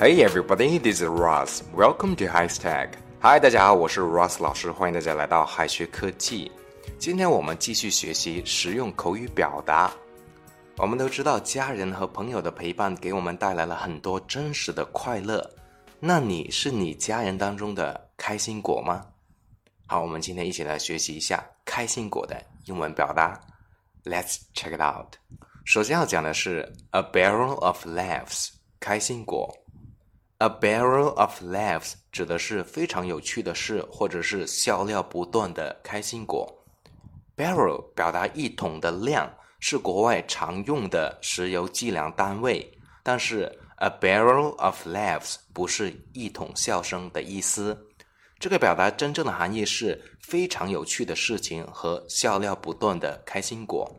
Hey everybody, this is Ross. Welcome to High Tech. Hi，大家好，我是 Ross 老师，欢迎大家来到海学科技。今天我们继续学习实用口语表达。我们都知道，家人和朋友的陪伴给我们带来了很多真实的快乐。那你是你家人当中的开心果吗？好，我们今天一起来学习一下开心果的英文表达。Let's check it out。首先要讲的是 a barrel of laughs，开心果。A barrel of laughs 指的是非常有趣的事，或者是笑料不断的开心果。Barrel 表达一桶的量，是国外常用的石油计量单位。但是 a barrel of laughs 不是一桶笑声的意思。这个表达真正的含义是非常有趣的事情和笑料不断的开心果。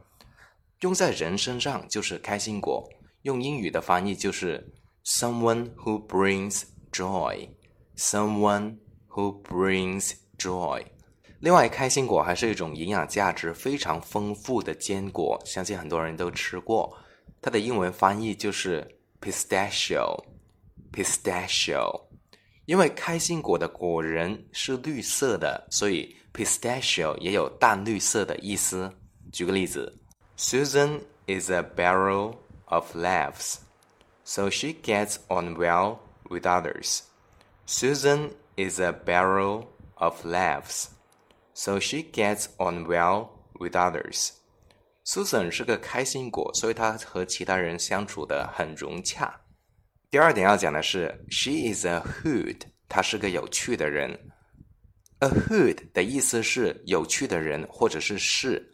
用在人身上就是开心果，用英语的翻译就是。Someone who brings joy, someone who brings joy。另外，开心果还是一种营养价值非常丰富的坚果，相信很多人都吃过。它的英文翻译就是 pistachio，pistachio。因为开心果的果仁是绿色的，所以 pistachio 也有淡绿色的意思。举个例子，Susan is a barrel of laughs。 so she gets on well with others. Susan is a barrel of laughs, so she gets on well with others. Susan 是个开心果，所以她和其他人相处的很融洽。第二点要讲的是，she is a hoot，她是个有趣的人。A hoot 的意思是有趣的人或者是事。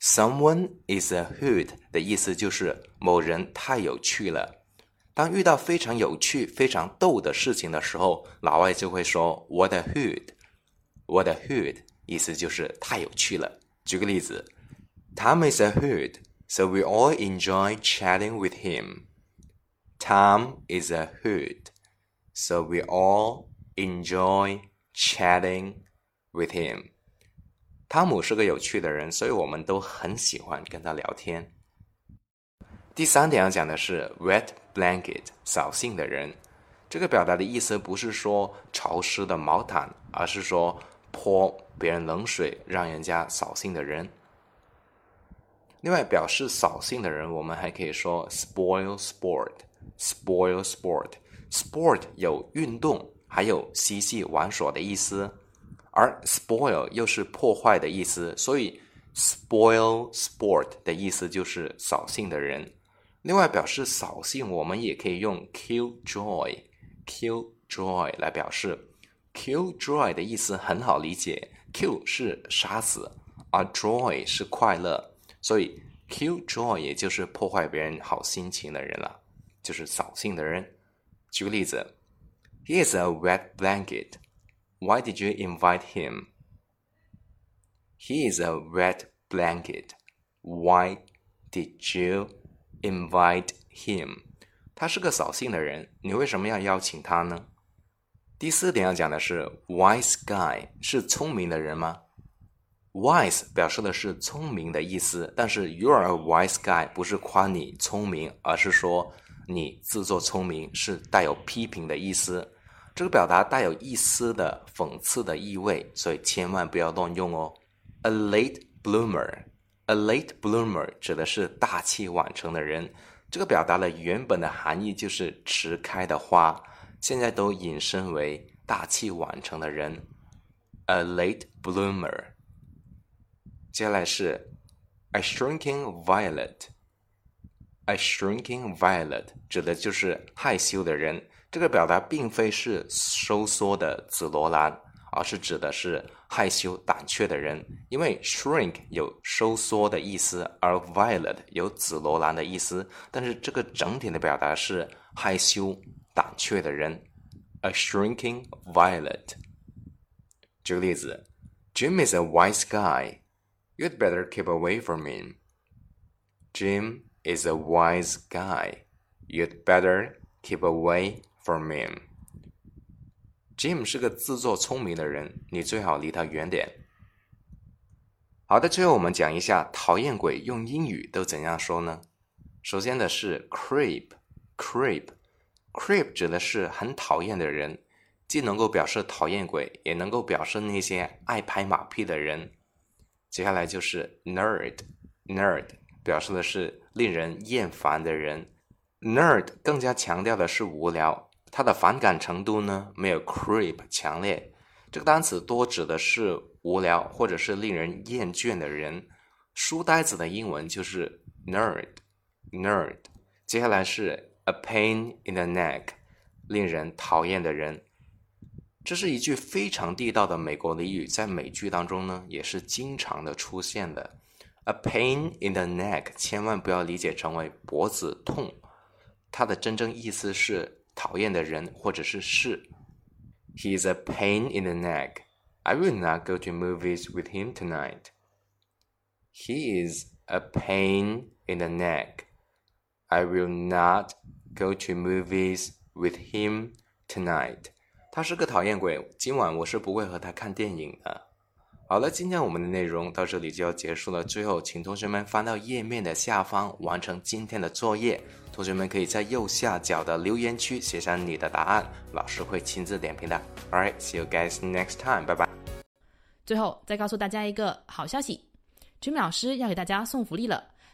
Someone is a hoot 的意思就是某人太有趣了。 当遇到非常有趣、非常逗的事情的时候，老外就会说 "What a hoot"，"What a hoot" 意思就是太有趣了。举个例子，Tom is a hoot, so we all enjoy chatting with him. Tom is a hoot, so we all enjoy chatting with him. 汤姆是个有趣的人，所以我们都很喜欢跟他聊天。 第三点要讲的是 wet blanket，扫兴的人。这个表达的意思不是说潮湿的毛毯，而是说泼别人冷水，让人家扫兴的人。另外，表示扫兴的人，我们还可以说 spoil sport，spoil sport。sport 有运动，还有嬉戏玩耍的意思，而 spoil 又是破坏的意思，所以 spoil sport 的意思就是扫兴的人。另外，表示扫兴，我们也可以用 kill joy，kill joy 来表示。kill joy 的意思很好理解，kill 是杀死，而 joy 是快乐，所以 kill joy 也就是破坏别人好心情的人了，就是扫兴的人。举个例子，He is a wet blanket. Why did you invite him? He is a wet blanket. Why did you? Invite him，他是个扫兴的人，你为什么要邀请他呢？第四点要讲的是，wise guy 是聪明的人吗？wise 表示的是聪明的意思，但是 you are a wise guy 不是夸你聪明，而是说你自作聪明，是带有批评的意思。这个表达带有一丝的讽刺的意味，所以千万不要乱用哦。A late bloomer。A late bloomer 指的是大器晚成的人，这个表达的原本的含义就是迟开的花，现在都引申为大器晚成的人。A late bloomer。接下来是 a shrinking violet。A shrinking violet 指的就是害羞的人，这个表达并非是收缩的紫罗兰。而是指的是害羞胆怯的人，因为 shrink 有收缩的意思，而 violet 有紫罗兰的意思。但是这个整体的表达是害羞胆怯的人，a shrinking violet。举个例子，Jim is a wise guy. You'd better keep away from him. Jim is a wise guy. You'd better keep away from him. Jim 是个自作聪明的人，你最好离他远点。好的，最后我们讲一下讨厌鬼用英语都怎样说呢？首先的是 creep，creep，Creep 指的是很讨厌的人，既能够表示讨厌鬼，也能够表示那些爱拍马屁的人。接下来就是 Nerd，Nerd 表示的是令人厌烦的人。Nerd 更加强调的是无聊，它的反感程度呢没有 Creep 强烈。这个单词多指的是无聊或者是令人厌倦的人。书呆子的英文就是 nerd，nerd。接下来是 a pain in the neck，令人讨厌的人。这是一句非常地道的美国俚语，在美剧当中呢也是经常的出现的。a pain in the neck，千万不要理解成为脖子痛，它的真正意思是讨厌的人或者是事。He's a pain in the neck. I will not go to movies with him tonight. He is a pain in the neck. I will not go to movies with him tonight. 他是个讨厌鬼，今晚我是不会和他看电影的。 好了，今天我们的内容到这里就要结束了。最后，请同学们翻到页面的下方完成今天的作业。同学们可以在右下角的留言区写上你的答案，老师会亲自点评的。All right, see you guys next time. 拜拜。最后再告诉大家一个好消息。Jimmy 老师要给大家送福利了，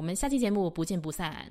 我们下期节目不见不散。